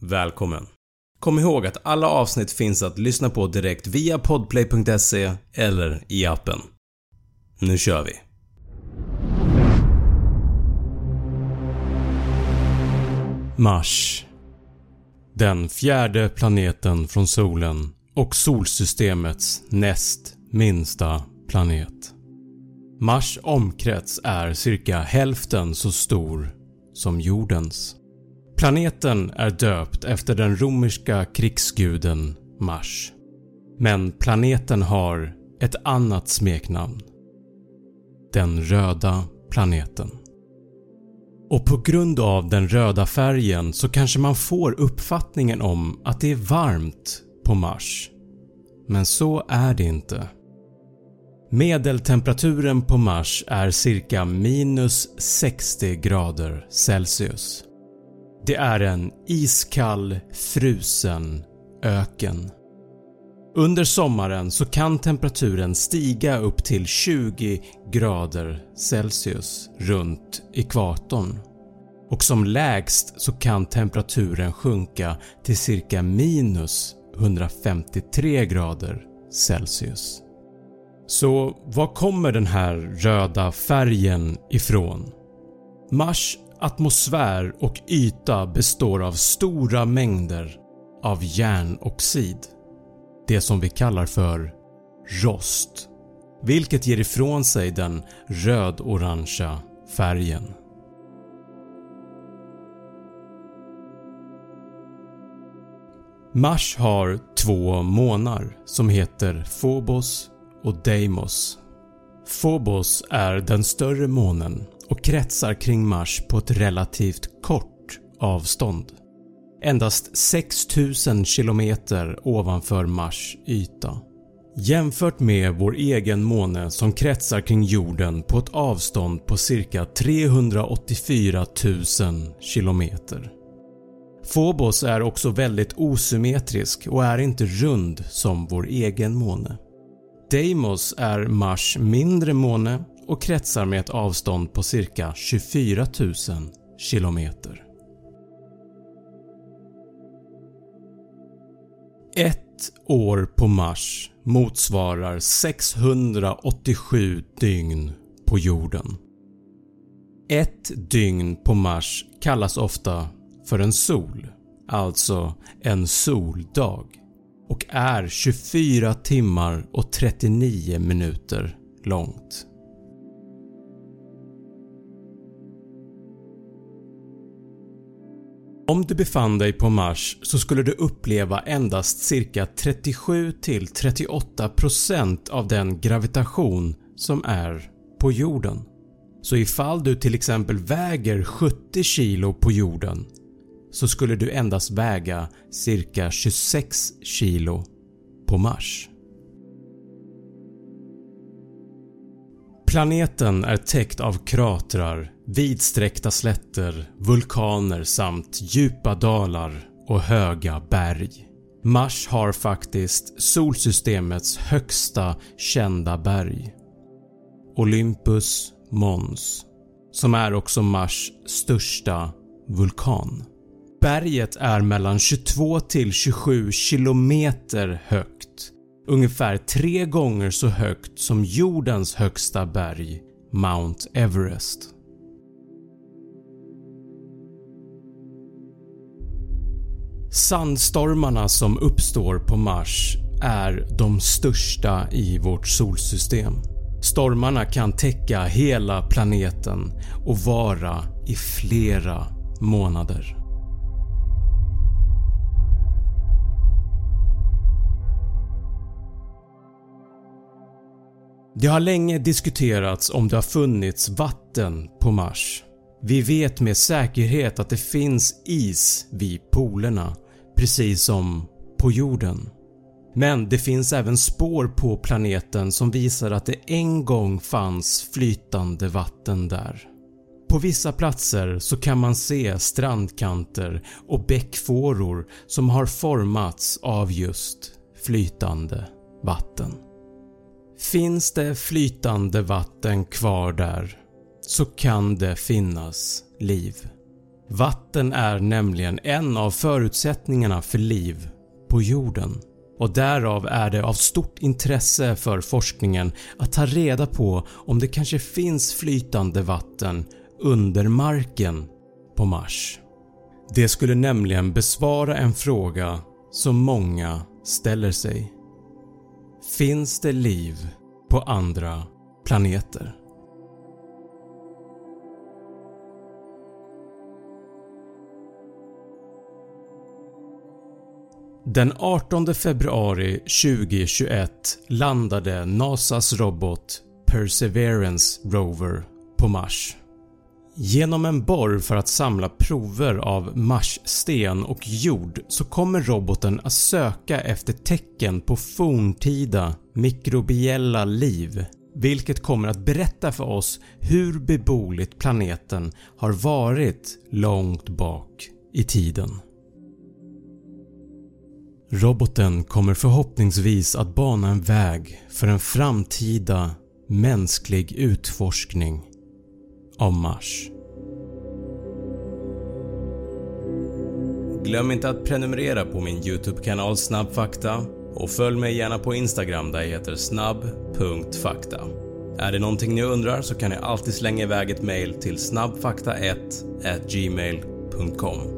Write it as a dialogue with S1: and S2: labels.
S1: Välkommen! Kom ihåg att alla avsnitt finns att lyssna på direkt via podplay.se eller i appen. Nu kör vi! Mars Den fjärde planeten från solen och solsystemets näst minsta planet. Mars omkrets är cirka hälften så stor som jordens. Planeten är döpt efter den romerska krigsguden Mars. Men planeten har ett annat smeknamn. Den röda planeten. Och på grund av den röda färgen så kanske man får uppfattningen om att det är varmt på Mars. Men så är det inte. Medeltemperaturen på Mars är cirka minus 60 grader Celsius. Det är en iskall, frusen öken. Under sommaren så kan temperaturen stiga upp till 20 grader Celsius runt ekvatorn och som lägst så kan temperaturen sjunka till cirka minus 153 grader Celsius. Så var kommer den här röda färgen ifrån? Mars atmosfär och yta består av stora mängder av järnoxid. Det som vi kallar för rost. Vilket ger ifrån sig den röd-orangea färgen. Mars har två månar som heter Phobos och Deimos. Phobos är den större månen och kretsar kring Mars på ett relativt kort avstånd. Endast 6000 km ovanför Mars yta. Jämfört med vår egen måne som kretsar kring jorden på ett avstånd på cirka 384 000 km. Phobos är också väldigt osymmetrisk och är inte rund som vår egen måne. Deimos är Mars mindre måne och kretsar med ett avstånd på cirka 24 000 km. Ett år på Mars motsvarar 687 dygn på jorden. Ett dygn på Mars kallas ofta för en sol, alltså en soldag och är 24 timmar och 39 minuter långt. Om du befann dig på Mars så skulle du uppleva endast cirka 37-38% av den gravitation som är på jorden. Så ifall du till exempel väger 70 kilo på jorden så skulle du endast väga cirka 26 kilo på Mars. Planeten är täckt av kratrar, vidsträckta slätter, vulkaner samt djupa dalar och höga berg. Mars har faktiskt solsystemets högsta kända berg. Olympus Mons, som är också Mars största vulkan. Berget är mellan 22 till 27 km högt, ungefär tre gånger så högt som jordens högsta berg Mount Everest. Sandstormarna som uppstår på Mars är de största i vårt solsystem. Stormarna kan täcka hela planeten och vara i flera månader. Det har länge diskuterats om det har funnits vatten på Mars. Vi vet med säkerhet att det finns is vid polerna, precis som på jorden. Men det finns även spår på planeten som visar att det en gång fanns flytande vatten där. På vissa platser så kan man se strandkanter och bäckfåror som har formats av just flytande vatten. Finns det flytande vatten kvar där så kan det finnas liv. Vatten är nämligen en av förutsättningarna för liv på jorden och därav är det av stort intresse för forskningen att ta reda på om det kanske finns flytande vatten under marken på Mars. Det skulle nämligen besvara en fråga som många ställer sig. Finns det liv på andra planeter? Den 18 februari 2021 landade NASAs robot Perseverance Rover på Mars. Genom en borr för att samla prover av Marssten och jord så kommer roboten att söka efter tecken på forntida mikrobiella liv vilket kommer att berätta för oss hur beboeligt planeten har varit långt bak i tiden. Roboten kommer förhoppningsvis att bana en väg för en framtida mänsklig utforskning av Mars. Glöm inte att prenumerera på min YouTube-kanal Snabbfakta och följ mig gärna på Instagram där jag heter snabb.fakta. Är det någonting ni undrar så kan ni alltid slänga iväg ett mail till snabbfakta1 gmail.com